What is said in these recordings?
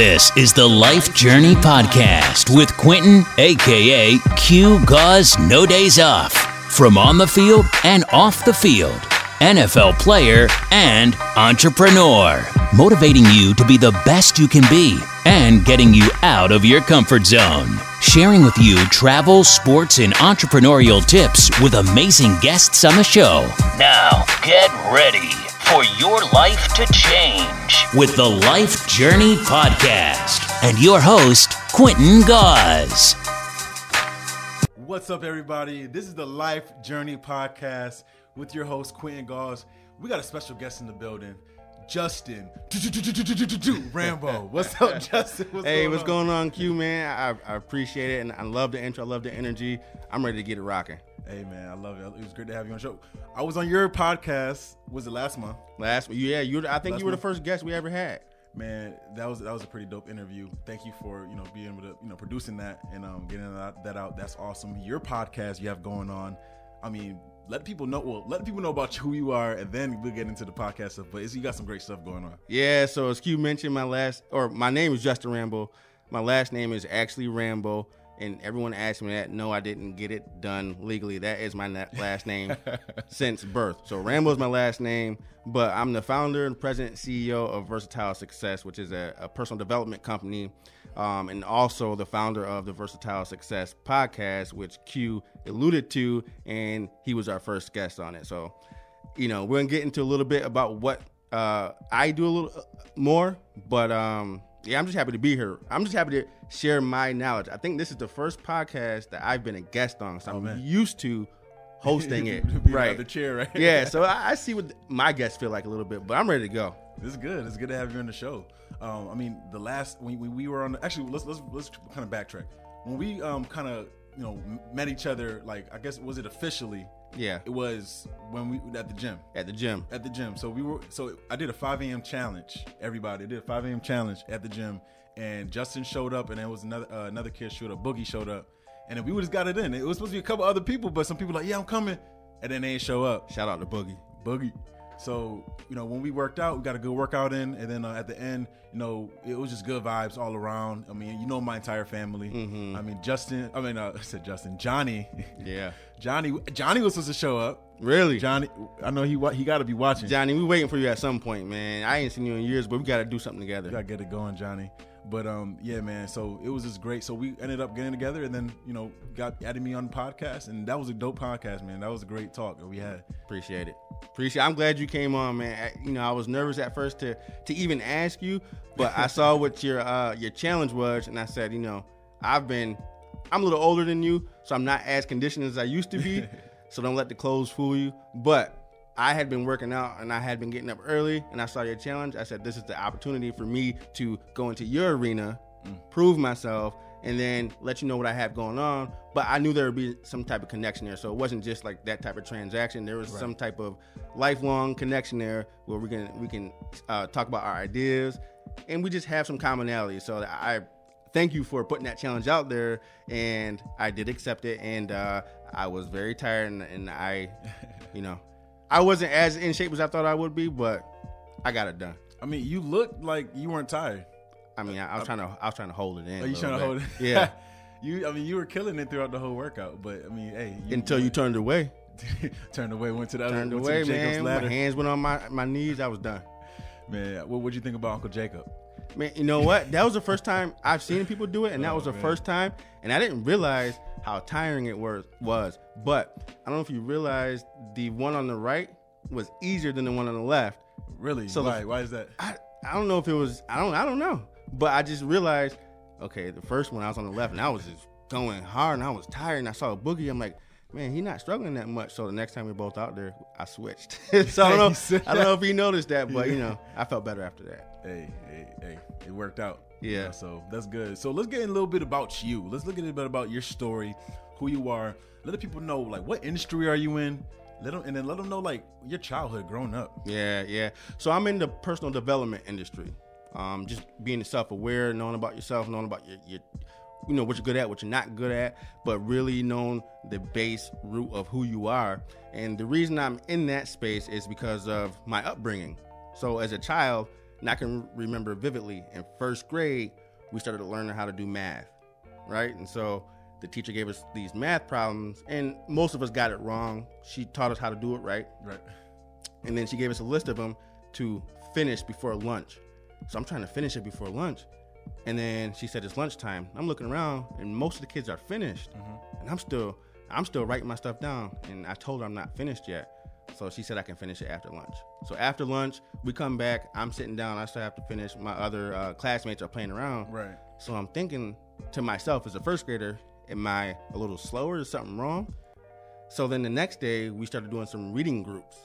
This is the Life Journey Podcast with Quentin, aka Q Gause No Days Off. From on the field and off the field, NFL player and entrepreneur. Motivating you to be the best you can be and getting you out of your comfort zone. Sharing with you travel, sports, and entrepreneurial tips with amazing guests on the show. Now, get ready for your life to change with the Life Journey Podcast and your host, Quentin Gause. What's up, everybody? This is the Life Journey Podcast with your host, Quentin Gause. We got a special guest in the building. Justin Rambo. What's up, Justin? What's hey, what's on? going on, Q man? I, I, appreciate it, and I love the intro. I love the energy. I'm ready to get it rocking. Hey man, I love it. It was great to have you on the show. I was on your podcast. Was it last month? Last month? yeah, you. I think last you were month? the first guest we ever had. Man, that was that was a pretty dope interview. Thank you for you know being able to you know producing that and um, getting that, that out. That's awesome. Your podcast you have going on. I mean, let people know. Well, let people know about who you are, and then we'll get into the podcast stuff. But you got some great stuff going on. Yeah. So as Q mentioned, my last or my name is Justin Rambo. My last name is actually Rambo, and everyone asked me that. No, I didn't get it done legally. That is my last name since birth. So Rambo is my last name, but I'm the founder and president CEO of Versatile Success, which is a, a personal development company um, and also the founder of the Versatile Success podcast, which Q alluded to, and he was our first guest on it. So, you know, we're gonna get into a little bit about what uh, I do a little uh, more, but um, yeah, I'm just happy to be here. I'm just happy to share my knowledge. I think this is the first podcast that I've been a guest on, so oh, I'm man. used to hosting it. right, the chair, right? yeah, so I, I see what my guests feel like a little bit, but I'm ready to go. It's good. It's good to have you on the show. Um, I mean, the last when we, we were on, actually, let's let's let's kind of backtrack. When we um kind of you know met each other, like I guess was it officially? Yeah, it was when we at the gym. At the gym. At the gym. So we were. So I did a 5 a.m. challenge. Everybody I did a 5 a.m. challenge at the gym, and Justin showed up, and then was another uh, another kid showed up. Boogie showed up, and then we just got it in. It was supposed to be a couple other people, but some people like, yeah, I'm coming, and then they ain't show up. Shout out to Boogie. Boogie. So you know, when we worked out, we got a good workout in, and then uh, at the end, you know, it was just good vibes all around. I mean, you know, my entire family. Mm-hmm. I mean, Justin. I mean, uh, I said Justin. Johnny. Yeah. Johnny. Johnny was supposed to show up. Really? Johnny. I know he he got to be watching. Johnny, we waiting for you at some point, man. I ain't seen you in years, but we got to do something together. We got to get it going, Johnny. But um, yeah, man. So it was just great. So we ended up getting together, and then you know got added me on the podcast, and that was a dope podcast, man. That was a great talk that we had. Appreciate it. Appreciate. I'm glad you came on, man. You know, I was nervous at first to to even ask you, but I saw what your uh your challenge was, and I said, you know, I've been, I'm a little older than you, so I'm not as conditioned as I used to be. so don't let the clothes fool you. But I had been working out and I had been getting up early and I saw your challenge. I said, this is the opportunity for me to go into your arena, mm. prove myself, and then let you know what I have going on. But I knew there would be some type of connection there. So it wasn't just like that type of transaction. There was right. some type of lifelong connection there where we can we can uh, talk about our ideas and we just have some commonality. So I thank you for putting that challenge out there and I did accept it and uh, I was very tired and, and I you know I wasn't as in shape as I thought I would be, but I got it done. I mean, you looked like you weren't tired. I mean, I, I was trying to I was trying to hold it in. Are you trying bit. to hold it? Yeah. you, I mean, you were killing it throughout the whole workout, but I mean, hey, you, until you turned away. turned away, went to the turned other, away, man. My hands went on my my knees. I was done. Man, what would you think about Uncle Jacob? Man, you know what? That was the first time I've seen people do it, and that oh, was the man. first time. And I didn't realize how tiring it was. Was, but I don't know if you realized the one on the right was easier than the one on the left. Really? So why? The, why is that? I, I don't know if it was. I don't. I don't know. But I just realized. Okay, the first one I was on the left, and I was just going hard, and I was tired, and I saw a boogie. I'm like, man, he's not struggling that much. So the next time we are both out there, I switched. so I don't know. I don't know if he noticed that, but you know, I felt better after that. Hey, hey, hey, it worked out. Yeah. You know, so that's good. So let's get a little bit about you. Let's look at a bit about your story, who you are. Let the people know like what industry are you in, let them and then let them know like your childhood growing up. Yeah, yeah. So I'm in the personal development industry. Um, just being self-aware, knowing about yourself, knowing about your, your you know what you're good at, what you're not good at, but really knowing the base root of who you are. And the reason I'm in that space is because of my upbringing. So as a child, And I can remember vividly in first grade, we started learning how to do math, right? And so the teacher gave us these math problems, and most of us got it wrong. She taught us how to do it right. Right. And then she gave us a list of them to finish before lunch. So I'm trying to finish it before lunch. And then she said it's lunchtime. I'm looking around and most of the kids are finished. Mm-hmm. And I'm still I'm still writing my stuff down. And I told her I'm not finished yet. So she said I can finish it after lunch. So after lunch, we come back. I'm sitting down. I still have to finish. My other uh, classmates are playing around. Right. So I'm thinking to myself as a first grader, am I a little slower? Is something wrong? So then the next day we started doing some reading groups.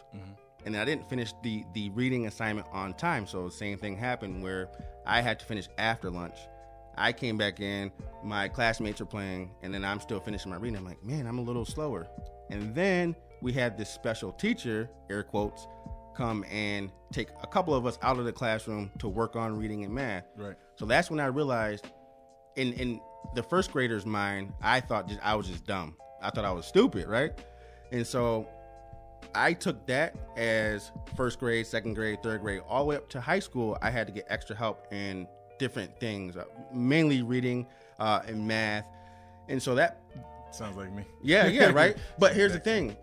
And I didn't finish the the reading assignment on time. So the same thing happened where I had to finish after lunch. I came back in, my classmates are playing, and then I'm still finishing my reading. I'm like, man, I'm a little slower. And then we had this special teacher, air quotes, come and take a couple of us out of the classroom to work on reading and math. Right. So that's when I realized, in in the first grader's mind, I thought just I was just dumb. I thought I was stupid, right? And so I took that as first grade, second grade, third grade, all the way up to high school. I had to get extra help in different things, uh, mainly reading uh, and math. And so that Sounds like me. yeah, yeah, right. But here's the thing.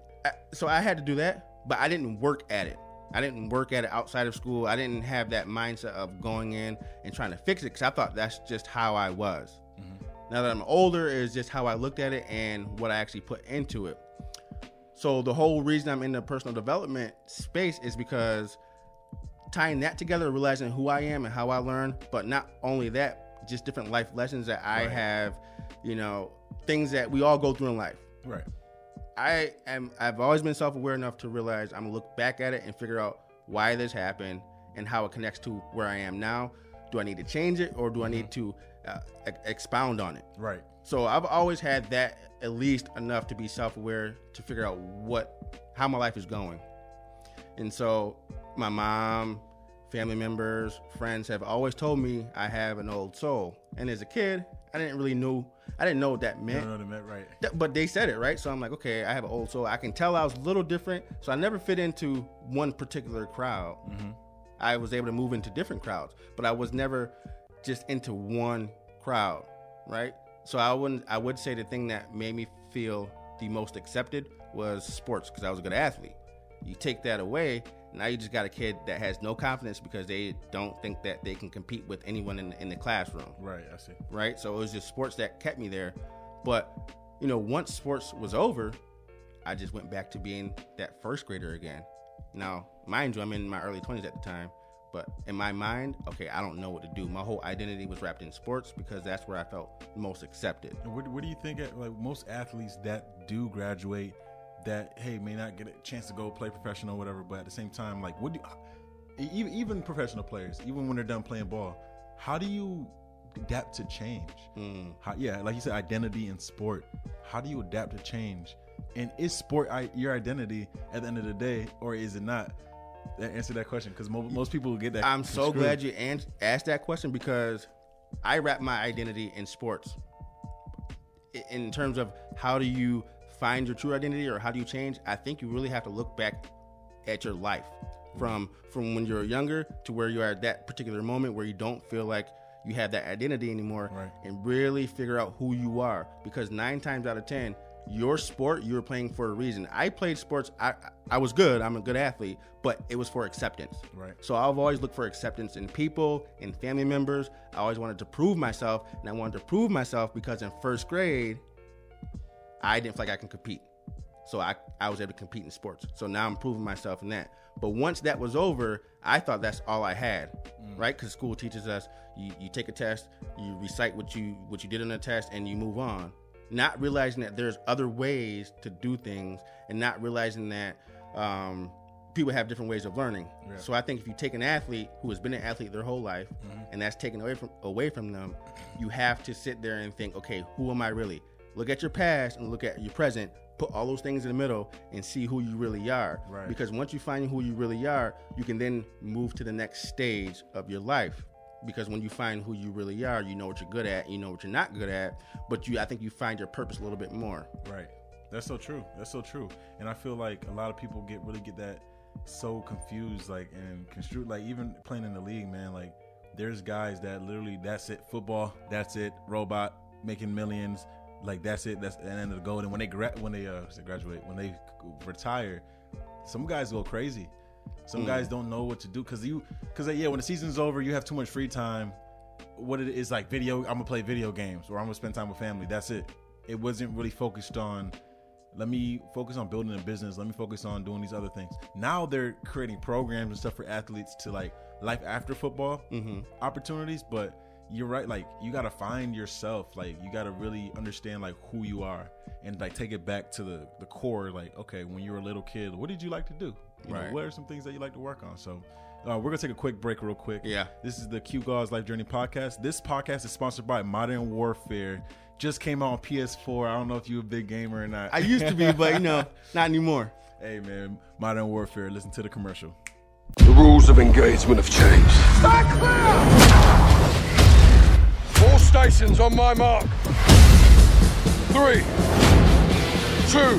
So I had to do that, but I didn't work at it. I didn't work at it outside of school. I didn't have that mindset of going in and trying to fix it because I thought that's just how I was. Mm-hmm. Now that I'm older, is just how I looked at it and what I actually put into it. So the whole reason I'm in the personal development space is because tying that together, realizing who I am and how I learn, but not only that, just different life lessons that I Right. have, you know, things that we all go through in life. Right. I am I've always been self-aware enough to realize I'm gonna look back at it and figure out why this happened and how it connects to where I am now. Do I need to change it or do I need to uh, e- expound on it? Right. So I've always had that at least enough to be self-aware to figure out what how my life is going. And so my mom, family members, friends have always told me I have an old soul. And as a kid, I didn't really know I didn't know what that meant. what I meant, right? But they said it right? So i'm like okay i have an old soul i can tell i was a little different. So i never fit into one particular crowd. Mm-hmm. I was able to move into different crowds but i was never just into one crowd right? So i wouldn't i would say the thing that made me feel the most accepted was sports because i was a good athlete. You take that away now you just got a kid that has no confidence because they don't think that they can compete with anyone in, in the classroom Right. I see. right? So it was just sports that kept me there. But you know, once sports was over, I just went back to being that first grader again. Now, mind you, I'm in my early 20s at the time, but in my mind, okay, I don't know what to do. My whole identity was wrapped in sports because that's where I felt most accepted. And what, what do you think? Like most athletes that do graduate, that hey may not get a chance to go play professional, or whatever. But at the same time, like what do e- even even professional players, even when they're done playing ball, how do you adapt to change? Mm. How, yeah, like you said, identity in sport. How do you adapt to change? And is sport I, your identity at the end of the day, or is it not? That answer that question because mo- most people will get that. I'm so screwed. glad you an- asked that question because I wrap my identity in sports. In terms of how do you find your true identity or how do you change, I think you really have to look back at your life from from when you're younger to where you are at that particular moment where you don't feel like you have that identity anymore Right. and really figure out who you are because 9 times out of 10 your sport you were playing for a reason. I played sports I I was good, I'm a good athlete, but it was for acceptance. Right. So I've always looked for acceptance in people, in family members. I always wanted to prove myself, and I wanted to prove myself because in first grade, I didn't feel like I can compete. So I, I was able to compete in sports. So now I'm proving myself in that. But once that was over, I thought that's all I had, right? Because school teaches us you, you take a test, you recite what you what you did on the test, and you move on. Not realizing that there's other ways to do things, and not realizing that um, people have different ways of learning. Yeah. So I think if you take an athlete who has been an athlete their whole life, and that's taken away from away from them, you have to sit there and think, okay, who am I really? Look at your past and look at your present. Put all those things in the middle and see who you really are. Right. Because once you find who you really are, you can then move to the next stage of your life. Because when you find who you really are, you know what you're good at, you know what you're not good at, but you I think you find your purpose a little bit more. Right. That's so true. That's so true. And I feel like a lot of people get really get that so confused, like and construed. Like even playing in the league, man. Like there's guys that literally that's it. Football, that's it. Robot making millions. Like that's it. That's the end of the goal. And when they gra- when they uh graduate, when they retire, some guys go crazy. Some guys don't know what to do because you because yeah, when the season's over, you have too much free time. What it is like video. I'm gonna play video games or I'm gonna spend time with family. That's it. It wasn't really focused on. Let me focus on building a business. Let me focus on doing these other things. Now they're creating programs and stuff for athletes to like life after football opportunities. But you're right. Like you gotta find yourself. Like you gotta really understand like who you are and like take it back to the the core. Like okay, when you were a little kid, what did you like to do? You know, Right. what are some things that you like to work on? So. Uh, we're gonna take a quick break, real quick. Yeah. This is the Q Gause Life Journey podcast. This podcast is sponsored by Modern Warfare. Just came out on PS4. I don't know if you're a big gamer or not. I used to be, but you know, not anymore. hey man, Modern Warfare. Listen to the commercial. The rules of engagement have changed. Stand clear! All stations on my mark. Three, two,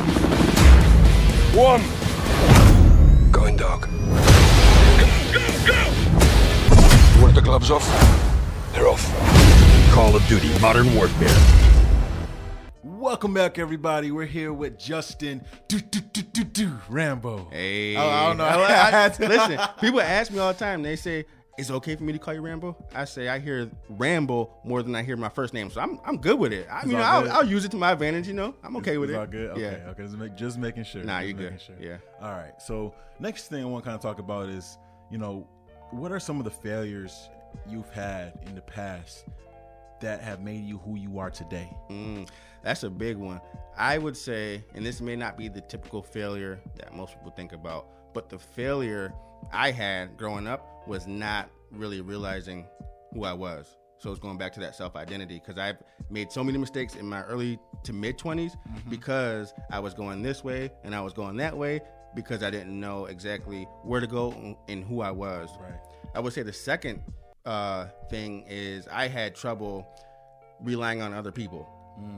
one. Going dark. Go, go, go! You want the gloves off? They're off. Call of Duty Modern Warfare. Welcome back, everybody. We're here with Justin do, do, do, do, do, Rambo. Hey, Oh, I don't know. I- I- I had to- listen, people ask me all the time. They say, "Is it okay for me to call you Rambo?" I say, "I hear Rambo more than I hear my first name, so I'm I'm good with it. I mean, I'll. I'll use it to my advantage. You know, I'm okay with It's it. all good. Okay, Yeah. okay. Just, make, just making sure. Nah, you good. Sure. Yeah. All right. So next thing I want to kind of talk about is, you know, what are some of the failures you've had in the past that have made you who you are today? Mm, that's a big one. I would say, and this may not be the typical failure that most people think about, but the failure I had growing up was not really realizing who I was. So it's going back to that self identity because I've made so many mistakes in my early to mid 20s because I was going this way and I was going that way because I didn't know exactly where to go and who I was. Right. I would say the second uh, thing is I had trouble relying on other people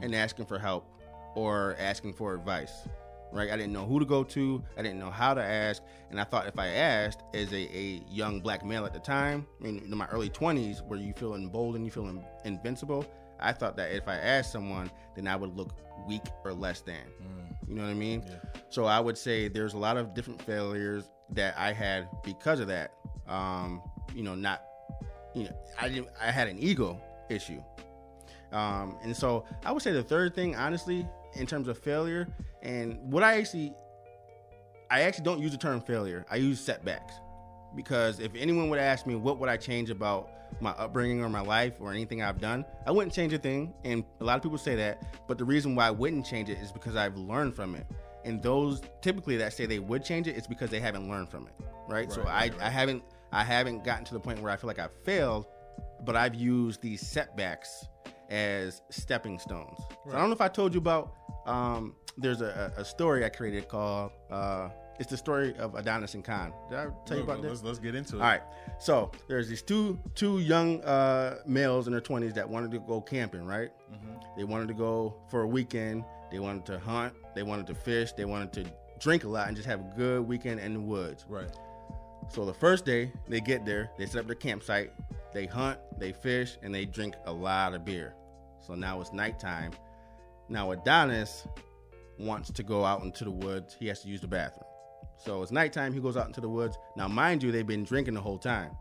and asking for help or asking for advice. Right? I didn't know who to go to. I didn't know how to ask, and I thought if I asked, as a, a young black male at the time, in, in my early twenties, where you feel emboldened, you feel in, invincible. I thought that if I asked someone, then I would look weak or less than. You know what I mean? So I would say there's a lot of different failures that I had because of that. Um, you know, not you know, I didn't I had an ego issue. Um, and so I would say the third thing, honestly, in terms of failure, and what I actually I actually don't use the term failure. I use setbacks. Because if anyone would ask me what would I change about my upbringing or my life or anything I've done, I wouldn't change a thing. And a lot of people say that, but the reason why I wouldn't change it is because I've learned from it. And those typically that say they would change it, it's because they haven't learned from it. Right. so I, I haven't I haven't gotten to the point where I feel like I've failed, but I've used these setbacks as stepping stones. So I don't know if I told you about um, there's a, a story I created called uh, it's the story of Adonis and Khan. Did I tell you about this? let's, let's get into it. All right. So there's these two two young uh, males in their 20s that wanted to go camping, right? They wanted to go for a weekend. They wanted to hunt. They wanted to fish. They wanted to drink a lot and just have a good weekend in the woods. Right. So the first day they get there, they set up their campsite, they hunt, they fish, and they drink a lot of beer. So now it's nighttime. Now Adonis wants to go out into the woods. He has to use the bathroom. So it's nighttime. He goes out into the woods. Now, mind you, they've been drinking the whole time.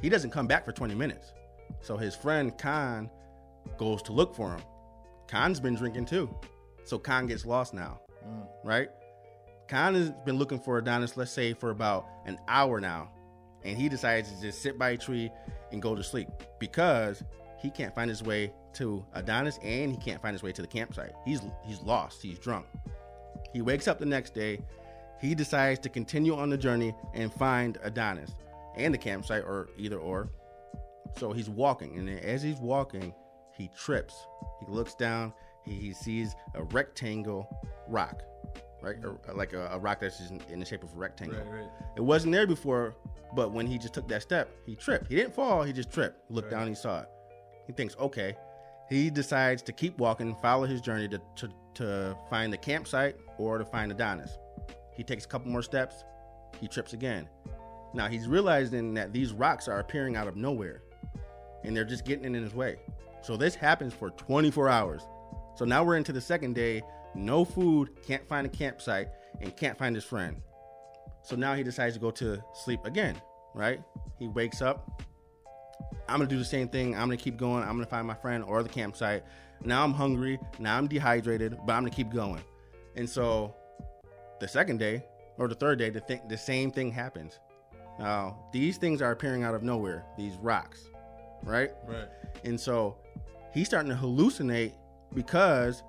He doesn't come back for 20 minutes. So his friend Khan goes to look for him. Khan's been drinking too. So Khan gets lost now, mm. right? Khan has been looking for Adonis, let's say, for about an hour now. And he decides to just sit by a tree and go to sleep because he can't find his way to Adonis and he can't find his way to the campsite. He's he's lost, he's drunk. He wakes up the next day. He decides to continue on the journey and find Adonis and the campsite or either or. So he's walking, and as he's walking, he trips. He looks down. He, he sees a rectangle rock, right? Or, like a, a rock that's just in, in the shape of a rectangle. Right, right. It wasn't there before, but when he just took that step, he tripped. He didn't fall. He just tripped. Looked down. He saw it. He thinks, okay. He decides to keep walking, follow his journey to, to, to find the campsite or to find Adonis. He takes a couple more steps. he trips again. Now he's realizing that these rocks are appearing out of nowhere and they're just getting in his way. So this happens for 24 hours. So now we're into the second day, no food, can't find a campsite, and can't find his friend. So now he decides to go to sleep again, right? He wakes up. I'm gonna do the same thing. I'm gonna keep going. I'm gonna find my friend or the campsite. Now I'm hungry. Now I'm dehydrated, but I'm gonna keep going. And so the second day or the third day, the, th- the same thing happens. Now, these things are appearing out of nowhere, these rocks, right? Right. And so he's starting to hallucinate because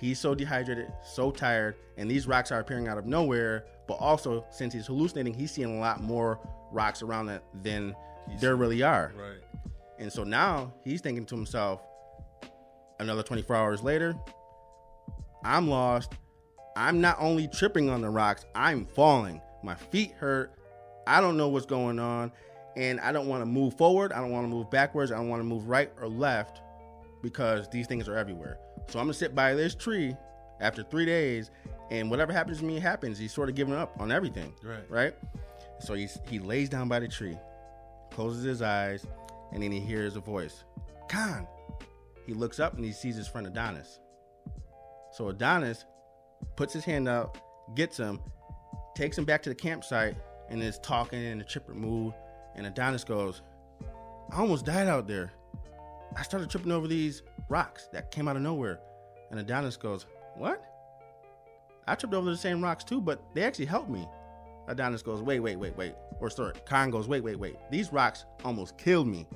he's so dehydrated, so tired, and these rocks are appearing out of nowhere. But also, since he's hallucinating, he's seeing a lot more rocks around it than there really are. Right. And so now he's thinking to himself, another 24 hours later, I'm lost. I'm not only tripping on the rocks, I'm falling. My feet hurt. I don't know what's going on. And I don't want to move forward. I don't want to move backwards. I don't want to move right or left because these things are everywhere. So I'm to sit by this tree after three days. And whatever happens to me happens. He's sort of giving up on everything. Right. Right. So he's, he lays down by the tree, closes his eyes, and then he hears a voice Khan. He looks up and he sees his friend Adonis. So Adonis puts his hand out, gets him, takes him back to the campsite, and is talking in a chipper mood. And Adonis goes, I almost died out there. I started tripping over these rocks that came out of nowhere. And Adonis goes, What? I tripped over the same rocks too, but they actually helped me. Adonis goes, Wait, wait, wait, wait. Or sorry, Khan goes, Wait, wait, wait. These rocks almost killed me.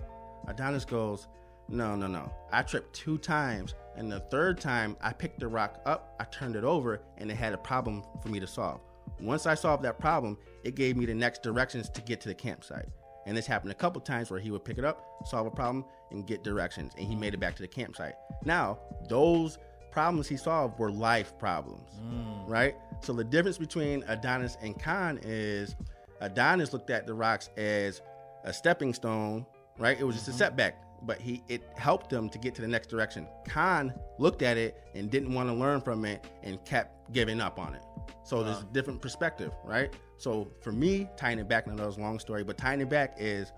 Adonis goes, No, no, no. I tripped two times. And the third time I picked the rock up, I turned it over, and it had a problem for me to solve. Once I solved that problem, it gave me the next directions to get to the campsite. And this happened a couple times where he would pick it up, solve a problem, and get directions. And he made it back to the campsite. Now, those problems he solved were life problems, mm. right? So the difference between Adonis and Khan is Adonis looked at the rocks as a stepping stone, right? It was just a mm-hmm. setback, but he it helped him to get to the next direction. Khan looked at it and didn't want to learn from it and kept giving up on it. So there's a different perspective, right? So for me, tying it back, I know that was a long story, but tying it back is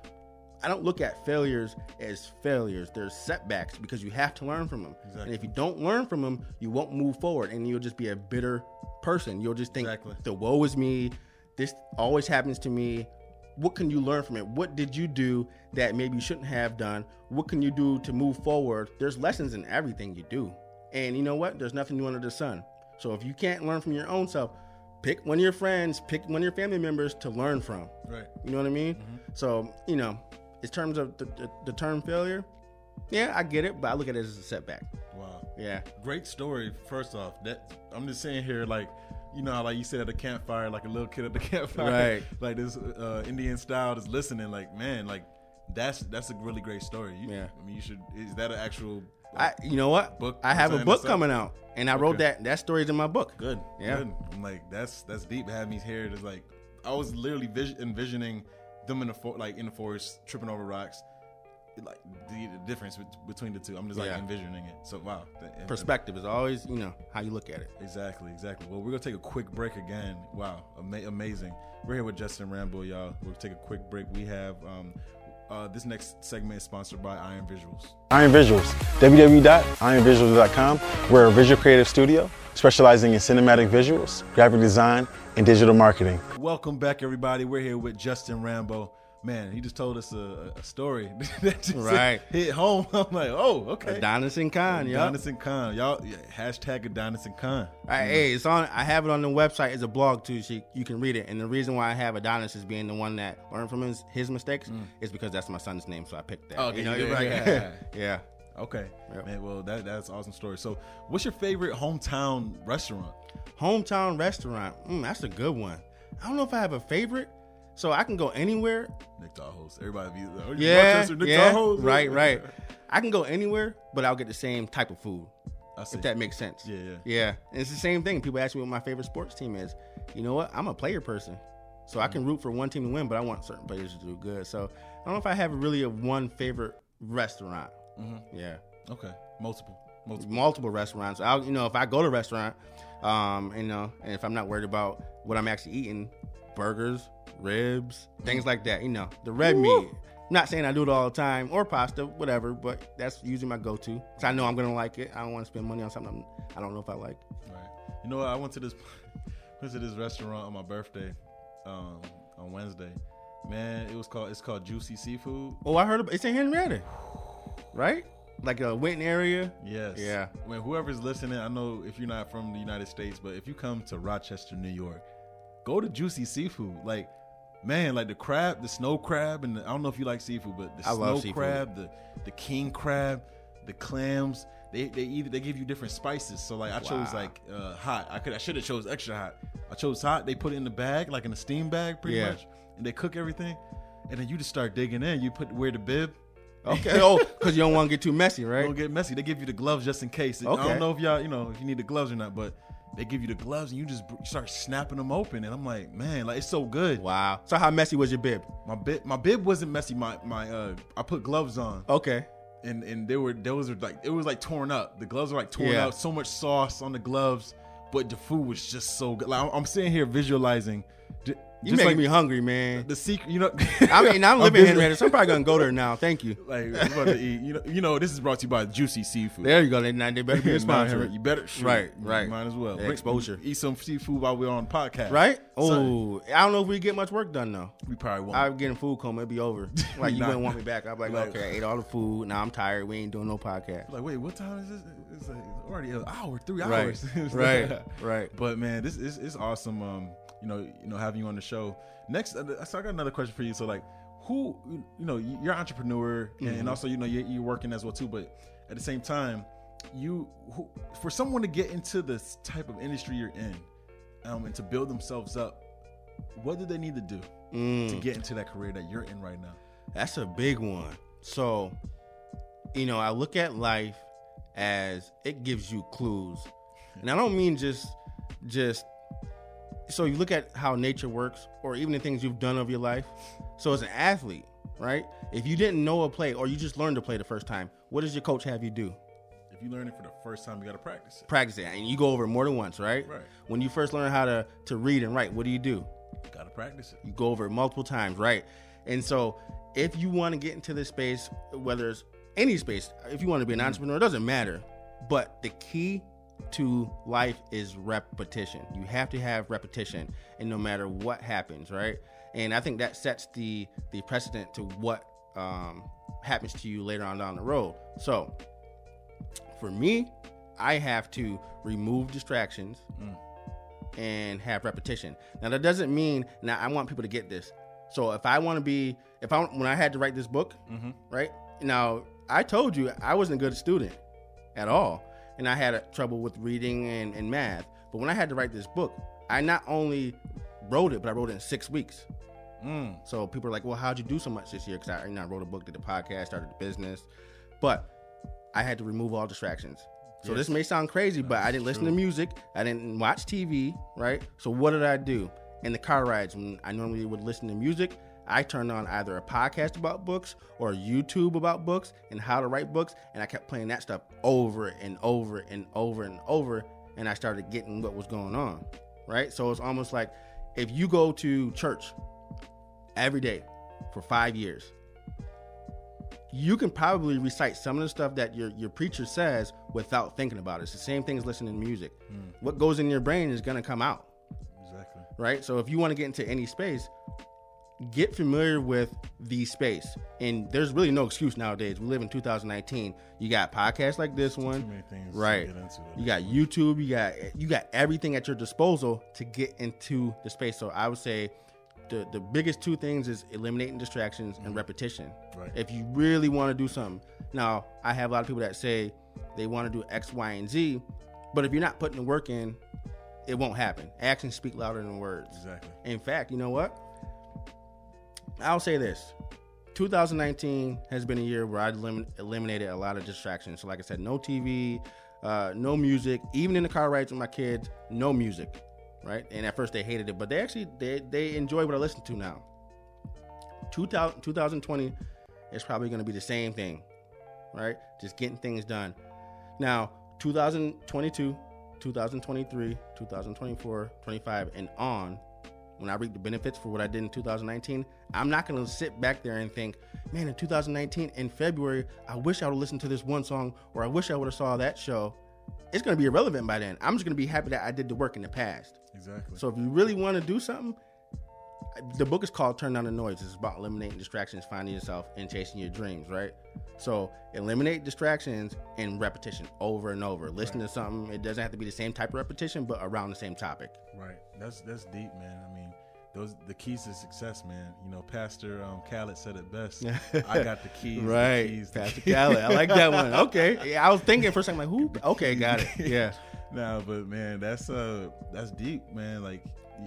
I don't look at failures as failures. There's setbacks because you have to learn from them. And if you don't learn from them, you won't move forward and you'll just be a bitter person. You'll just think, Exactly. the woe is me. This always happens to me. What can you learn from it? What did you do that maybe you shouldn't have done? What can you do to move forward? There's lessons in everything you do. And you know what? There's nothing new under the sun. So if you can't learn from your own self, pick one of your friends, pick one of your family members to learn from. Right. You know what I mean? So, you know, in terms of the, the, the term failure, yeah, I get it, but I look at it as a setback. Wow. Yeah. Great story. First off, that I'm just saying here, like you know, like you said at the campfire, like a little kid at the campfire, Right. Like this uh, Indian style, just listening. Like man, like that's that's a really great story. You, Yeah. I mean, you should. Is that an actual? I, you know what? Book I have a book coming out, and I wrote that. That story's in my book. Good. Yeah. Good. I'm like, that's that's deep. Having me here, it's like I was literally vis- envisioning them in the for- like in the forest tripping over rocks. Like the, the difference between the two, I'm just like Yeah. envisioning it. So wow, Perspective is always, you know, how you look at it. Exactly, exactly. Well, we're gonna take a quick break again. Wow, ama- amazing. We're here with Justin Rambo, y'all. We'll take a quick break. We have um, uh, this next segment is sponsored by Iron Visuals. Iron Visuals, www.ironvisuals.com. We're a visual creative studio specializing in cinematic visuals, graphic design, and digital marketing. Welcome back, everybody. We're here with Justin Rambo. Man, he just told us a, a story that just Right. hit home. I'm like, oh, okay. Adonis and Khan, yeah. Adonis and Khan, y'all. Yeah, hashtag Adonis and Khan. Hey, it's on. I have it on the website. It's a blog too, so you, you can read it. And the reason why I have Adonis as being the one that learned from his, his mistakes is because that's my son's name, so I picked that. Mm. Okay, you know, you're right. yeah. yeah. Okay, Yep. man. Well, that that's an awesome story. So, what's your favorite hometown restaurant? Hometown restaurant. Mm, that's a good one. I don't know if I have a favorite, so I can go anywhere. Nick Tahoe's. Everybody be oh, Yeah, Nick yeah, Tahoe's? right, right. I can go anywhere, but I'll get the same type of food. If that makes sense. Yeah, yeah. Yeah. And it's the same thing. People ask me what my favorite sports team is. You know what? I'm a player person. So I can root for one team to win, but I want certain players to do good. So I don't know if I have really a one favorite restaurant. Mm-hmm. Yeah. Okay, multiple, multiple. Multiple restaurants. I'll you know, if I go to a restaurant, um, you know, and if I'm not worried about what I'm actually eating, burgers, ribs, things like that. You know, the red meat. Not saying I do it all the time or pasta, whatever, but that's usually my go-to. So I know I'm gonna like it. I don't want to spend money on something I don't know if I like. Right. You know what? I went to this went to this restaurant on my birthday um, on Wednesday. Man, it was called it's called Juicy Seafood. Oh, I heard about, it's in Henrietta, right? Like a Winton area. Yes. Yeah. When whoever's listening, I know if you're not from the United States, but if you come to Rochester, New York, go to Juicy Seafood. Like, man, like the crab, the snow crab, and the, I don't know if you like seafood, but the I snow crab, the the king crab, the clams. They they either they give you different spices. So like I chose like uh, hot. I could I should have chose extra hot. I chose hot. They put it in the bag, like in a steam bag, pretty Yeah. much, and they cook everything. And then you just start digging in. You put wear the bib. Okay. oh, because you don't want to get too messy, right? Don't get messy. They give you the gloves just in case. I don't know if y'all, you know, if you need the gloves or not, but they give you the gloves and you just start snapping them open. And I'm like, man, like it's so good. Wow. So how messy was your bib? My bib, my bib wasn't messy. My my uh, I put gloves on Okay. and and they were those were like it was like torn up. The gloves were like torn Yeah. out. So much sauce on the gloves, but the food was just so good. Like I'm sitting here visualizing. You just making like me hungry, man. the secret, you know. I mean, I'm living in Henrietta, so I'm probably gonna go there now. Thank you. Like we're about to eat. You know, you know. This is brought to you by Juicy Seafood. There you go. They, they better be a sponsor. You better shoot. Right, right. Might as well. Exposure. Eat some seafood while we're on podcast. Right? Oh, I don't know if we get much work done though. we probably won't. I'm getting food coma. It'd be over. Like you wouldn't want me back. I'm like, Like- okay, I ate all the food. Now I'm tired. We ain't doing no podcast. like, wait, what time is this? It's like already an hour, three Right, hours. It's right, right. But man, this is it's awesome. Um, you know, you know, having you on the show. Next, uh, so I got another question for you. So like, who, you know, you're an entrepreneur, and- Mm-hmm. and also you know you're, you're working as well too. But at the same time, you, who, for someone to get into this type of industry you're in, um, and to build themselves up, what do they need to do Mm. to get into that career that you're in right now? That's a big one. So, you know, I look at life as it gives you clues. And I don't mean just just so you look at how nature works or even the things you've done of your life. So as an athlete, right? If you didn't know a play or you just learned to play the first time, what does your coach have you do? If you learn it for the first time, you got to practice it. Practice it. And you go over it more than once, right? Right. When you first learn how to to read and write, what do you do? You got to practice it. You go over it multiple times, right? And so, if you want to get into this space, whether it's any space, if you want to be an mm-hmm. entrepreneur, it doesn't matter. But the key to life is repetition. You have to have repetition, and no matter what happens, right? And I think that sets the the precedent to what um, happens to you later on down the road. So, for me, I have to remove distractions and have repetition. Now that doesn't mean now I want people to get this. So if I want to be, if I when I had to write this book, right now I told you I wasn't a good student at all, and I had trouble with reading and, and math. But when I had to write this book, I not only wrote it, but I wrote it in six weeks. Mm. So people are like, "Well, how'd you do so much this year?" Because I, you know, I wrote a book, did a podcast, started a business, but I had to remove all distractions. So this may sound crazy, but I didn't listen to music. I didn't watch TV, right? So what did I do? In the car rides, when I normally would listen to music, I turned on either a podcast about books or YouTube about books and how to write books, and I kept playing that stuff over and over and over and over, and I started getting what was going on, right? So it's almost like if you go to church every day for five years, you can probably recite some of the stuff that your, your preacher says without thinking about it. It's the same thing as listening to music. Mm. What goes in your brain is going to come out, Exactly. right? So if you want to get into any space, get familiar with the space. And there's really no excuse nowadays. We live in 2019. You got podcasts like this one, Too many things to right? You got YouTube. You got you got everything at your disposal to get into the space. So I would say the the biggest two things is eliminating distractions and mm-hmm. repetition. Right. If you really want to do something. Now, I have a lot of people that say they want to do X, Y, and Z, but if you're not putting the work in, it won't happen. Actions speak louder than words. Exactly. In fact, you know what? I'll say this. 2019 has been a year where I elim- eliminated a lot of distractions. So, like I said, no TV, uh, no music. Even in the car rides with my kids, no music, right? And at first they hated it, but they actually they they enjoy what I listen to now. 2000, 2020 is probably going to be the same thing, right? Just getting things done. Now, 2022, 2023, 2024, 25, and on when I reap the benefits for what I did in 2019, I'm not going to sit back there and think, man, in 2019 in February, I wish I would have listened to this one song or I wish I would have saw that show. It's going to be irrelevant by then. I'm just going to be happy that I did the work in the past. Exactly. So if you really want to do something, the book is called Turn Down the Noise. It's about eliminating distractions, finding yourself, and chasing your dreams, right? So eliminate distractions and repetition over and over. Listen to something. It doesn't have to be the same type of repetition, but around the same topic. Right. That's that's deep, man. I mean, those the keys to success, man. You know, Pastor um, Khaled said it best. I got the keys. the right. keys, the Pastor keys. Khaled. I like that one. Okay. Yeah, I was thinking for a second, like, who? Okay, got it. Yeah. Nah, but man, that's uh that's deep, man. Like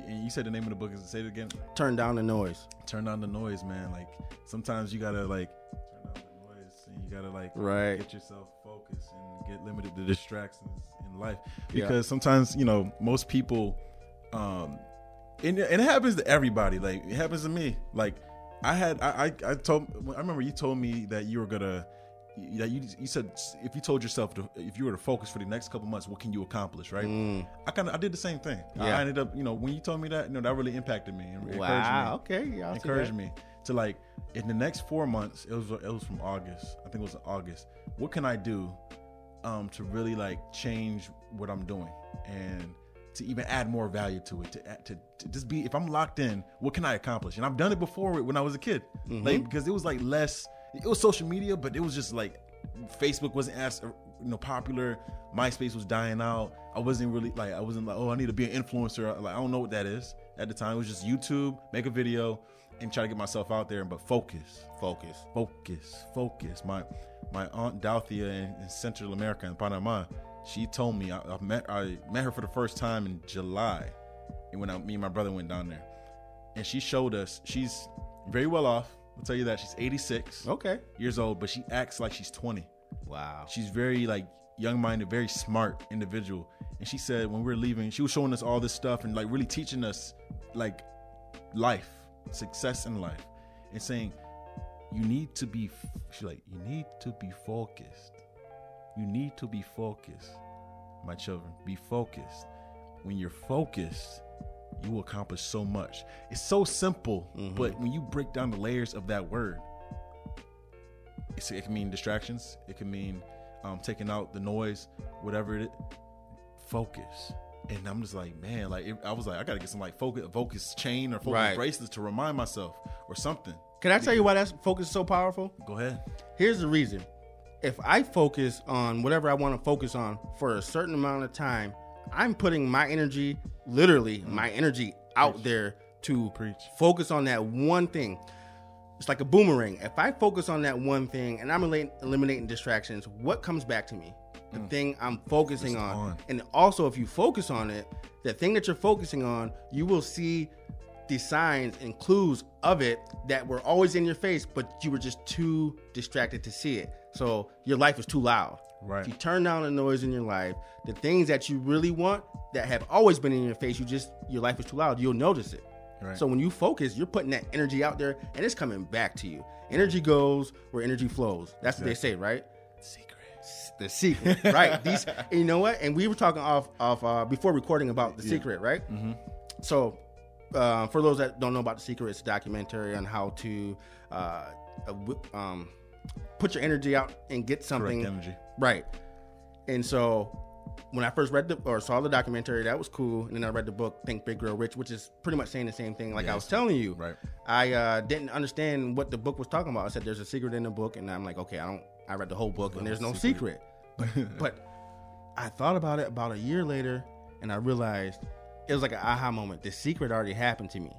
and you said the name of the book is say it again. Turn down the noise. Turn down the noise, man. Like sometimes you gotta like turn down the noise and you gotta like Right. get yourself focused and get limited to distractions in life. Yeah. Because sometimes, you know, most people um and, and it happens to everybody. Like it happens to me. Like I had I I, I told I remember you told me that you were gonna that you you said if you told yourself to, if you were to focus for the next couple months, what can you accomplish, right? I kind of I did the same thing. Mm. Yeah. I ended up, you know, when you told me that, you know, that really impacted me and encouraged Wow. me Okay. Yeah. Encouraged me to like in the next four months. It was it was from August. I think it was August. What can I do um, to really like change what I'm doing and to even add more value to it? To, add- to to just be if I'm locked in, what can I accomplish? And I've done it before when I was a kid, Mm-hmm. like because it was like less. It was social media, but it was just like Facebook wasn't as you know popular. MySpace was dying out. I wasn't really like I wasn't like oh I need to be an influencer. Like I don't know what that is at the time. It was just YouTube, make a video, and try to get myself out there. But focus, Focus. focus, focus. My my aunt Dalthea in, in Central America in Panama, she told me I, I met I met her for the first time in July, and when I, me and my brother went down there, and she showed us she's very well off. I'll tell you that she's 86 Okay. years old, but she acts like she's 20. Wow. She's very like young-minded, very smart individual. And she said when we were leaving, she was showing us all this stuff and like really teaching us like life, success in life, and saying you need to be. She's like you need to be focused. You need to be focused, my children. Be focused. When you're focused, you will accomplish so much. It's so simple, but when you break down the layers of that word, it's, it can mean distractions. It can mean um, taking out the noise, whatever it. Focus, and I'm just like, man, like it, I was like, I gotta get some like focus, focus chain or focus Right. bracelets to remind myself or something. Can I tell you why that focus is so powerful? Go ahead. Here's the reason. If I focus on whatever I want to focus on for a certain amount of time, I'm putting my energy, literally mm. my energy out there to Preach. focus on that one thing. It's like a boomerang. If I focus on that one thing and I'm eliminating distractions, what comes back to me? The mm. thing I'm focusing on. on. And also, if you focus on it, the thing that you're focusing on, you will see the signs and clues of it that were always in your face, but you were just too distracted to see it. So your life was too loud. Right. If you turn down the noise in your life, the things that you really want that have always been in your face, you just your life is too loud. You'll notice it. Right. So when you focus, you're putting that energy out there, and it's coming back to you. Energy goes where energy flows. That's what they say, right? Secret. The secret, right? These, you know what? And we were talking off, off uh, before recording about the secret, right? Mm-hmm. So, uh, for those that don't know about the secret, it's a documentary on how to uh, uh, um, put your energy out and get something. Right. And so, when I first read the or saw the documentary, that was cool. And then I read the book Think Big Grow Rich, which is pretty much saying the same thing. Like I was telling you, Right. I uh, didn't understand what the book was talking about. I said, "There's a secret in the book," and I'm like, "Okay, I don't." I read the whole book, and there's no secret. But, but I thought about it about a year later, and I realized it was like an aha moment. The secret already happened to me.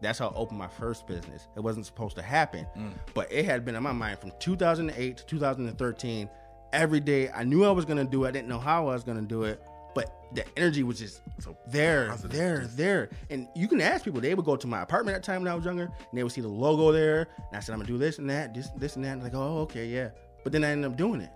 That's how I opened my first business. It wasn't supposed to happen, but it had been in my mind from 2008 to 2013. Every day, I knew I was gonna do it. I didn't know how I was gonna do it, but the energy was just So there, positive, there, there. And you can ask people. They would go to my apartment at the time when I was younger, and they would see the logo there. And I said, "I'm gonna do this and that, this, this and that." And like, "Oh, okay, yeah." But then I ended up doing it.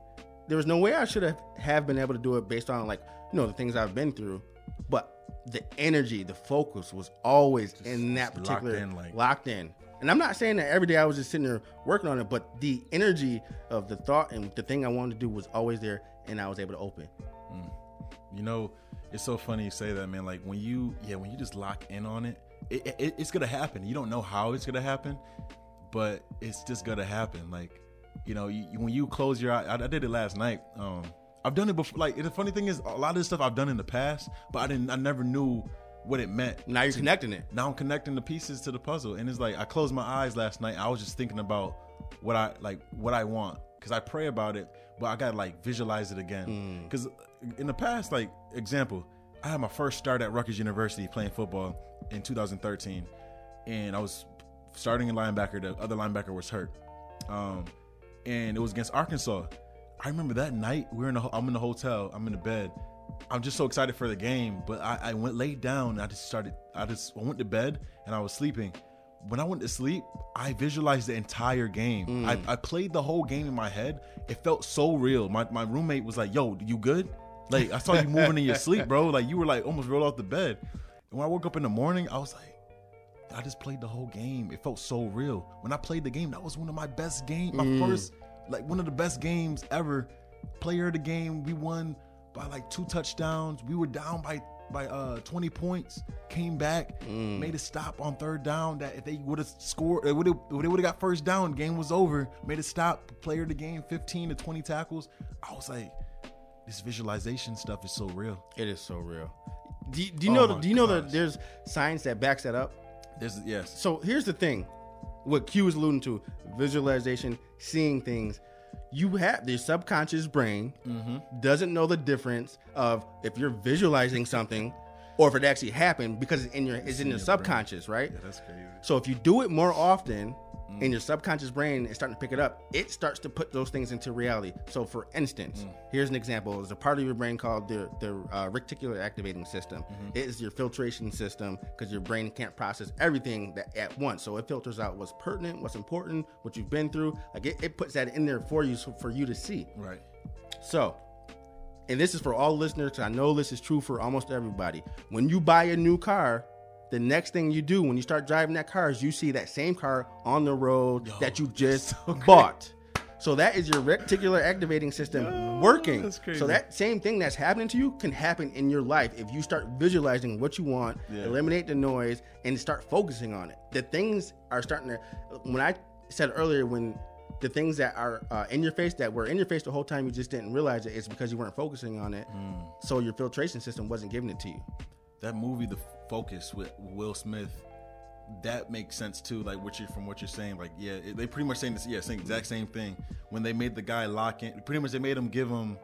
There was no way I should have have been able to do it based on like you know the things I've been through, but the energy, the focus was always in that just locked particular in, like- locked in. And I'm not saying that every day I was just sitting there working on it, but the energy of the thought and the thing I wanted to do was always there, and I was able to open. You know, it's so funny you say that, man. Like when you, yeah, when you just lock in on it, it, it, it's gonna happen. You don't know how it's gonna happen, but it's just gonna happen. Like, you know, you, when you close your I, I did it last night. Um, I've done it before. Like, the funny thing is, a lot of this stuff I've done in the past, but I didn't. I never knew what it meant. Now you're connecting it. Now I'm connecting the pieces to the puzzle, and it's like I closed my eyes last night. I was just thinking about what I like, what I want, because I pray about it, but I gotta like visualize it again. Because in the past, like example, I had my first start at Rutgers University playing football in 2013, and I was starting in linebacker. The other linebacker was hurt, um, and it was against Arkansas. I remember that night we were in the, I'm in the hotel. I'm in the bed. I'm just so excited for the game, but I, I went laid down. I just started. I just I went to bed and I was sleeping. When I went to sleep, I visualized the entire game. Mm. I, I played the whole game in my head. It felt so real. My my roommate was like, "Yo, you good?" Like I saw you moving in your sleep, bro. Like you were like almost rolled off the bed. And when I woke up in the morning, I was like, I just played the whole game. It felt so real. When I played the game, that was one of my best games. My mm. first, like one of the best games ever. Player of the game. We won by like two touchdowns. We were down by by uh 20 points. Came back, made a stop on third down. That if they would have scored, they would have they would have got first down. Game was over. Made a stop. Player of the game, 15 to 20 tackles. I was like, this visualization stuff is so real. It is so real. Do you, do you Oh know? Do you know that there's science that backs that up? There's yes. So here's the thing: what Q is alluding to, visualization, seeing things. You have your subconscious brain Mm-hmm. doesn't know the difference of if you're visualizing something or if it actually happened because it's in your it's in your subconscious, right? Yeah, that's crazy. So if you do it more often and mm. your subconscious brain is starting to pick it up, it starts to put those things into reality. So for instance, mm. here's an example. There's a part of your brain called the, the uh, reticular activating system. Mm-hmm. It is your filtration system because your brain can't process everything that, at once. So it filters out what's pertinent, what's important, what you've been through. Like it, it puts that in there for you so for you to see. Right. So, and this is for all listeners. I know this is true for almost everybody. When you buy a new car, the next thing you do when you start driving that car is you see that same car on the road that you just bought. So that is your reticular activating system working. that's crazy. So that same thing that's happening to you can happen in your life if you start visualizing what you want, Yeah. eliminate the noise, and start focusing on it. The things are starting to. When I said earlier, when the things that are uh, in your face that were in your face the whole time you just didn't realize it, it's because you weren't focusing on it. Mm. So your filtration system wasn't giving it to you. that movie the focus with will smith that makes sense too like what you from what you're saying like yeah it- they pretty much saying this yeah the exact same thing. When they made the guy lock in pretty much they made him give him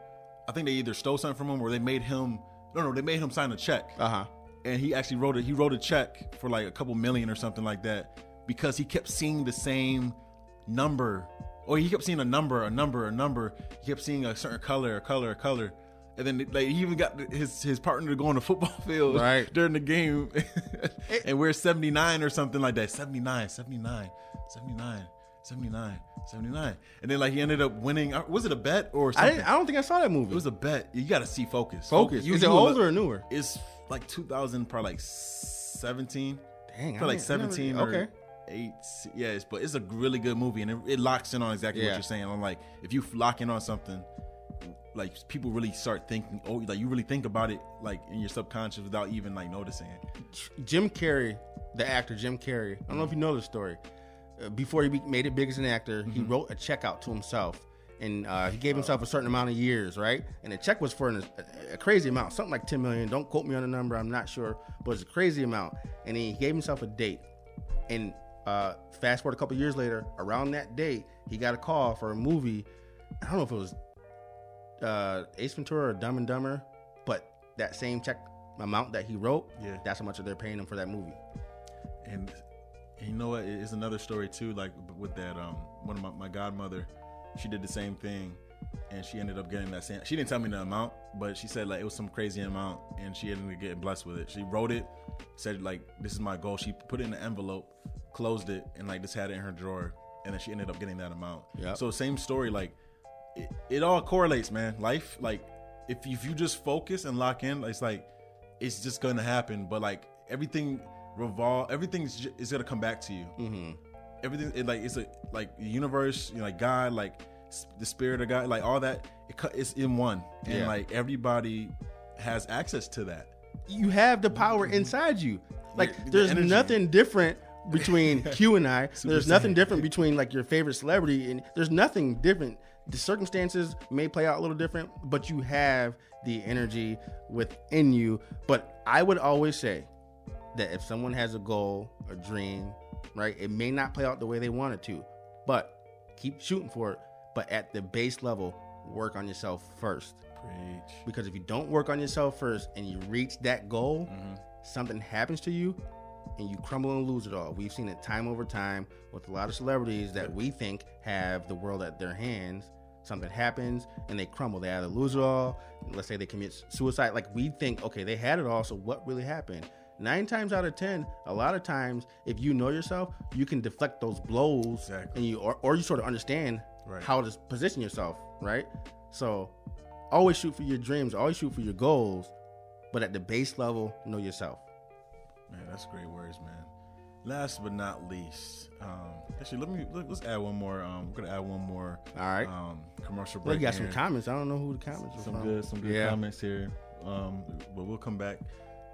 i think they either stole something from him or they made him no no they made him sign a check. Uh huh. and he actually wrote it he wrote a check for like a couple million or something like that because he kept seeing the same number. Or he kept seeing a number a number a number. He kept seeing a certain color a color a color and then like he even got his his partner to go on the football field Right. during the game and we're 79 or something like that 79 79 79 79 79 and then like he ended up winning uh, was it a bet or I something didn't. I don't think I saw that movie. it was a bet you gotta see focus Focus. You- is it older look- or newer? it's like 2000 probably like 17 Dang, I for like didn't- I never- 17 okay. 8 yeah it's, but it's a really good movie and it, it locks in on exactly Yeah. what you're saying i'm like if you lock in on something like people really start thinking oh like you really think about it like in your subconscious without even like noticing it Jim Carrey, the actor Jim Carrey. I don't know if you know the story. Uh, before he be- made it big as an actor, he Mm-hmm. wrote a check out to himself, and uh, he gave himself a certain amount of years, right? And the check was for an, a, a crazy amount, something like ten million. Don't quote me on the number. I'm not sure, but it's a crazy amount. And he gave himself a date. And uh, fast forward a couple years later, around that date, he got a call for a movie. I don't know if it was uh, Ace Ventura or Dumb and Dumber, but that same check amount that he wrote, Yeah. that's how much they're paying him for that movie. and, and you know what it's another story too like with that um one of my, my godmother she did the same thing and she ended up getting that same she didn't tell me the amount but she said like it was some crazy amount and she ended up getting blessed with it she wrote it said like this is my goal she put it in an envelope closed it and like just had it in her drawer and then she ended up getting that amount Yeah. so same story like it, it all correlates man life like if, if you just focus and lock in it's like it's just gonna happen but like everything revolve everything's ju- is gonna come back to you Mm-hmm. everything it, like it's a like the universe you know like god like the spirit of god like all that it, it's in one and Yeah. like everybody has access to that You have the power inside you. Like The- the there's energy. nothing different between Q and I. Super there's nothing different between like your favorite celebrity and there's nothing different. The circumstances may play out a little different, but you have the energy within you. But I would always say that if someone has a goal, a dream, right, it may not play out the way they want it to, but keep shooting for it. But at the base level, work on yourself first. Preach. Because if you don't work on yourself first and you reach that goal, Mm-hmm. something happens to you and you crumble and lose it all. We've seen it time over time with a lot of celebrities that we think have the world at their hands. Something happens and they crumble. They either lose it all, let's say they commit suicide. Like we think, okay, they had it all, so what really happened? Nine times out of ten, a lot of times, if you know yourself, you can deflect those blows Exactly. and you or, or you sort of understand Right. how to position yourself, right? So always shoot for your dreams, always shoot for your goals, but at the base level, know yourself. Man, that's great words, man. Last but not least, um, actually, let me let, us add one more. Um, we're gonna add one more. All right. Um, commercial break. We got some comments. I don't know who the comments are some from. good some good Yeah. comments here. Um, but we'll come back.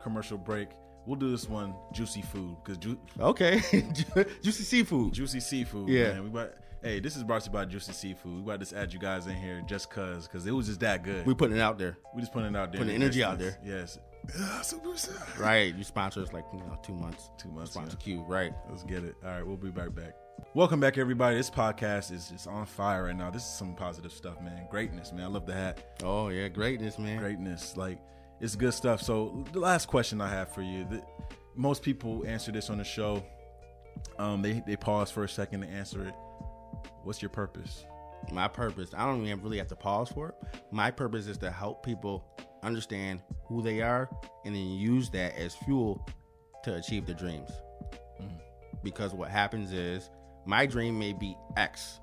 Commercial break. We'll do this one juicy food because ju- Okay, juicy seafood. juicy seafood. Yeah. man. We about, hey, this is brought to you by Juicy Seafood. We about to just add you guys in here just cause because it was just that good. We putting it out there, We just putting it out there. putting in energy out existence. Yes. Ah, super sad. right? You sponsor us like you know two months. Two months, Sponsor yeah. Q, right? Let's get it. All right, we'll be right back. Welcome back, everybody. This podcast is just on fire right now. This is some positive stuff, man. Greatness, man. I love the hat. Oh yeah, greatness, man. Greatness, like it's good stuff. So the last question I have for you: the, most people answer this on the show. Um, they they pause for a second to answer it. What's your purpose? My purpose. I don't even really have to pause for it. My purpose is to help people understand who they are and then use that as fuel to achieve their dreams. Mm-hmm. Because what happens is my dream may be X,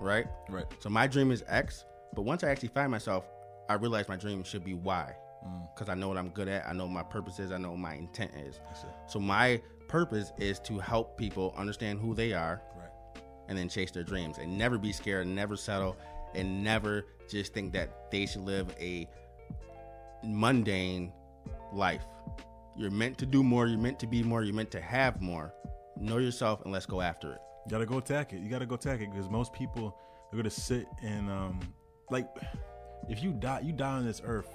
right? Right. So my dream is X, but once I actually find myself, I realize my dream should be Y. Mm. Because I know what I'm good at, I know my purpose is, I know what my intent is. So my purpose is to help people understand who they are Right. and then chase their dreams and never be scared, never settle, and never just think that they should live a mundane life. You're meant to do more, you're meant to be more, you're meant to have more. Know yourself and let's go after it. You gotta go attack it. You gotta go attack it because most people are gonna sit and um like if you die you die on this earth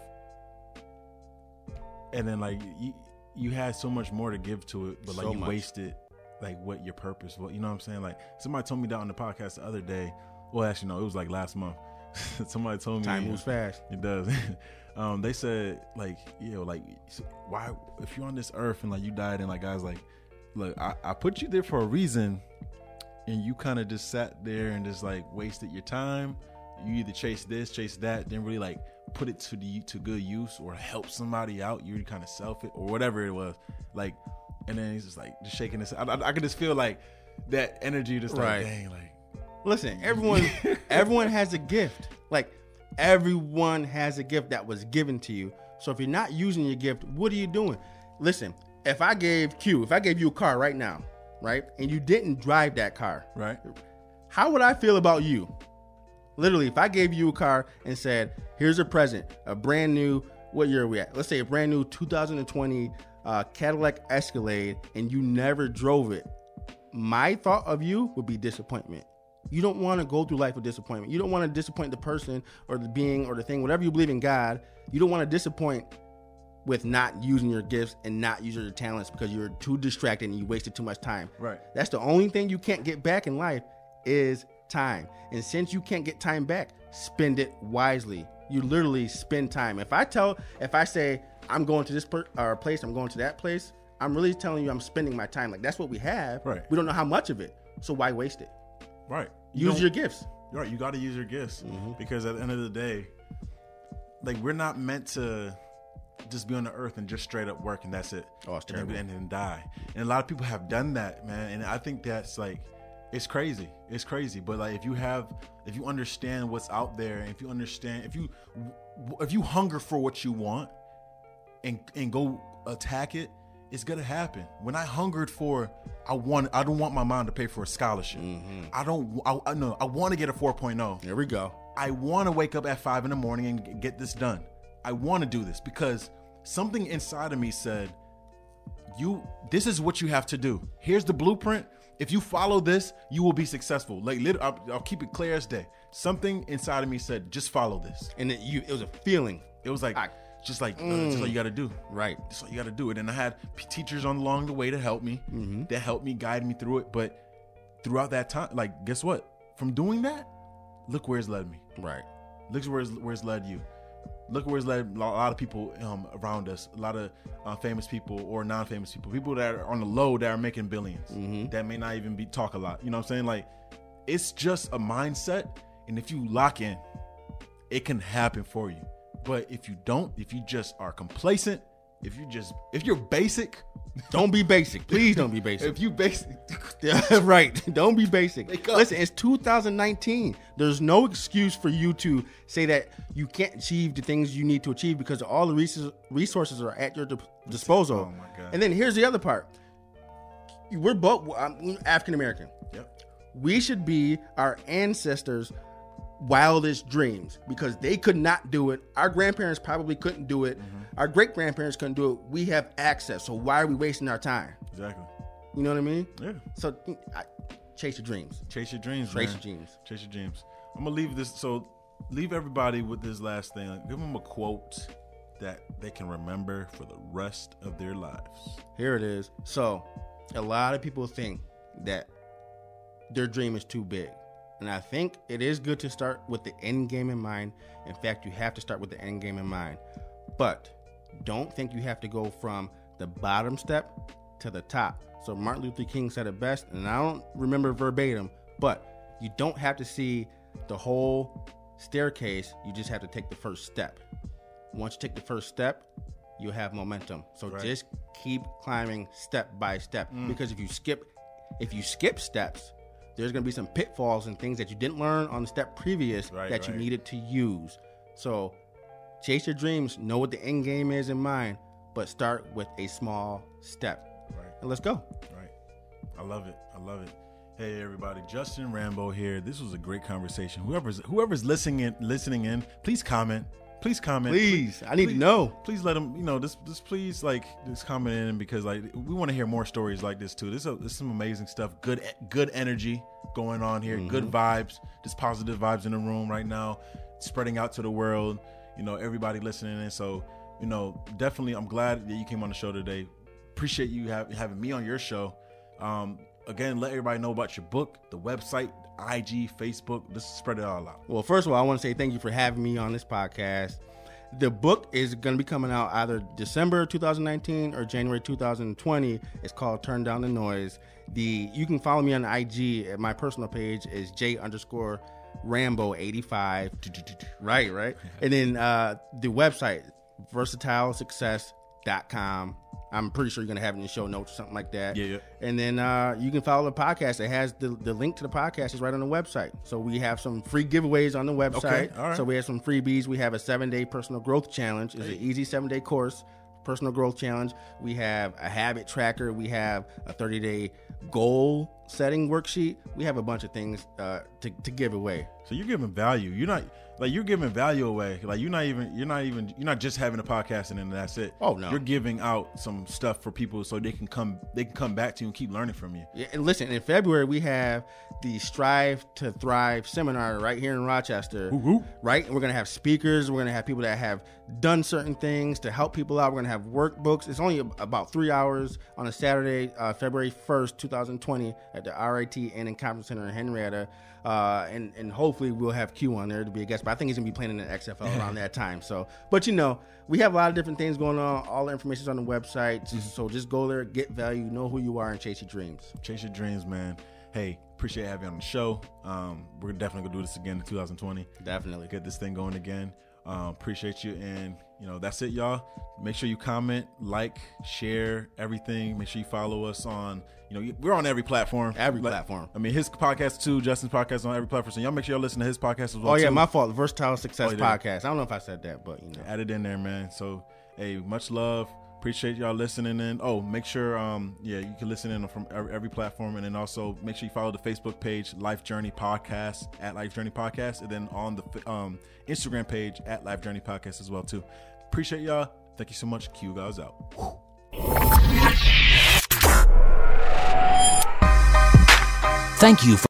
and then like you you had so much more to give to it, but like So you much. wasted like what your purpose was. You know what I'm saying? Like somebody told me that on the podcast the other day. Well actually no, it was like last month. somebody told me Time moves fast. It does. um, they said like, you know, like why if you're on this earth and like you died and like guys like, look, I, I put you there for a reason, and you kind of just sat there and just like wasted your time. You either chase this, chase that, didn't really like put it to the to good use or help somebody out. You kind of self it or whatever it was. Like, and then he's just like just shaking his. I, I, I could just feel like that energy, just like Right. dang, like Listen, everyone everyone has a gift. Like everyone has a gift that was given to you. So if you're not using your gift, what are you doing? Listen, if I gave Q, if I gave you a car right now, right? And you didn't drive that car, right. how would I feel about you? Literally, if I gave you a car and said, "Here's a present, a brand new, what year are we at? Let's say a brand new 2020 uh, Cadillac Escalade, and you never drove it," my thought of you would be disappointment. You don't want to go through life with disappointment. You don't want to disappoint the person or the being or the thing, whatever you believe in God. You don't want to disappoint with not using your gifts and not using your talents because you're too distracted and you wasted too much time. Right. That's the only thing you can't get back in life is time. And since you can't get time back, spend it wisely. You literally spend time. If I tell, if I say I'm going to this per, or place, I'm going to that place, I'm really telling you I'm spending my time. Like that's what we have. Right. We don't know how much of it, so why waste it? Right. You Use your gifts. Right, you got to use your gifts Mm-hmm. because at the end of the day, like we're not meant to just be on the earth and just straight up work and that's it. Oh, it's and then, terrible. and then die. And a lot of people have done that, man. And I think that's like, it's crazy. It's crazy. But like, if you have, if you understand what's out there, if you understand, if you, if you hunger for what you want, and and go attack it, it's gonna happen. When I hungered for, I want, I don't want my mom to pay for a scholarship. Mm-hmm. I don't, I, I no, I want to get a 4.0. There we go. I want to wake up at five in the morning and get this done. I want to do this because something inside of me said, you this is what you have to do. Here's the blueprint. If you follow this, you will be successful. Like, I'll, I'll keep it clear as day. Something inside of me said, just follow this. And it, you, it was a feeling. It was like, I- just like, uh, this is what you got to do. Right. That's all you got to do it. And I had p- teachers on along the way to help me, that helped me guide me through it. But throughout that time, like, guess what? From doing that, look where it's led me. Right. Look where it's, where it's led you. Look where it's led a lot of people um, around us, a lot of uh, famous people or non-famous people, people that are on the low that are making 1000000000s that may not even be talk a lot. You know what I'm saying? Like, it's just a mindset, and if you lock in, it can happen for you. But if you don't, if you just are complacent, if you just if you're basic, Don't be basic. Please don't be basic. if you basic, right. Don't be basic. Listen, it's 2019. There's no excuse for you to say that you can't achieve the things you need to achieve because all the resources resources are at your disposal. Oh, my God. And then here's the other part. We're both African American. yep, We should be our ancestors' wildest dreams because they could not do it. Our grandparents probably couldn't do it. Mm-hmm. Our great grandparents couldn't do it. We have access. So why are we wasting our time? exactly. You know what I mean? Yeah. So I, chase your dreams. Chase your dreams, Chase man. your dreams. Chase your dreams. I'm gonna leave this. So leave everybody with this last thing. Give them a quote that they can remember for the rest of their lives. Here it is. So, a lot of people think that their dream is too big. And I think it is good to start with the end game in mind. In fact, you have to start with the end game in mind. But don't think you have to go from the bottom step to the top. So, Martin Luther King said it best, and I don't remember verbatim, but you don't have to see the whole staircase. You just have to take the first step. Once you take the first step, you'll have momentum. So just keep climbing step by step. Mm. Because if you skip, if you skip steps, there's gonna be some pitfalls and things that you didn't learn on the step previous Right, that you needed to use. So chase your dreams, know what the end game is in mind, but start with a small step. Right. And let's go. Right. I love it. I love it. Hey everybody, Justin Rambo here. This was a great conversation. Whoever's whoever's listening in, listening in, please comment. Please comment. Please, I need to know. Please let them. You know, this. This please like just comment in because like we want to hear more stories like this too. This is, this is some amazing stuff. Good good energy going on here. Good vibes. Just positive vibes in the room right now, spreading out to the world. You know, everybody listening in. So you know, definitely, I'm glad that you came on the show today. Appreciate you have, having me on your show. Um, again, let everybody know about your book, the website, IG, Facebook. Let's spread it all out. Well, first of all, I want to say thank you for having me on this podcast. The book is going to be coming out either December 2019 or January 2020. It's called Turn Down the Noise. The you can follow me on IG. At my personal page is J underscore Rambo 85. Right, right. and then uh, the website versatilesuccess.com. I'm pretty sure you're gonna have it in the show notes or something like that. Yeah, yeah. And then uh, you can follow the podcast. It has the, the link to the podcast is right on the website. So we have some free giveaways on the website. Okay, all right. So we have some freebies. We have a seven day personal growth challenge. It's an easy seven day course, personal growth challenge. We have a habit tracker. We have a 30 day goal setting worksheet. We have a bunch of things uh, to, to give away. So you're giving value. You're not like you're giving value away. Like you're not even you're not even you're not just having a podcast and then that's it. Oh, no. You're giving out some stuff for people so they can come they can come back to you and keep learning from you. Yeah, and listen, in February we have the Strive to Thrive seminar right here in Rochester. Right, and we're gonna have speakers. We're gonna have people that have done certain things to help people out. We're gonna have workbooks. It's only about three hours on a Saturday, uh, February first, two thousand twenty, at the RIT and Conference Center in Henrietta. Uh, and and hopefully we'll have Q on there to be a guest. But I think he's gonna be playing in the XFL around that time. So, but you know, we have a lot of different things going on. All the information's on the website. So just go there, get value, know who you are, and chase your dreams. Chase your dreams, man. Hey, appreciate having you on the show. Um, we're definitely gonna do this again in 2020. Definitely. Get this thing going again. Um, appreciate you, and you know that's it, y'all. Make sure you comment, like, share everything. Make sure you follow us on. You know, we're on every platform. Every Like- platform. I mean, his podcast too. Justin's podcast on every platform. So y'all make sure y'all listen to his podcast as well. Oh yeah, too. my fault. Versatile Success Oh. Podcast. I don't know if I said that, but you know. add it in there, man. So, hey, much love. Appreciate y'all listening in. Oh, make sure, um, yeah, you can listen in from every, platform, and then also make sure you follow the Facebook page, Life Journey Podcast at Life Journey Podcast, and then on the um, Instagram page at Life Journey Podcast as well too. Appreciate y'all. Thank you so much. Q guys out. Thank you for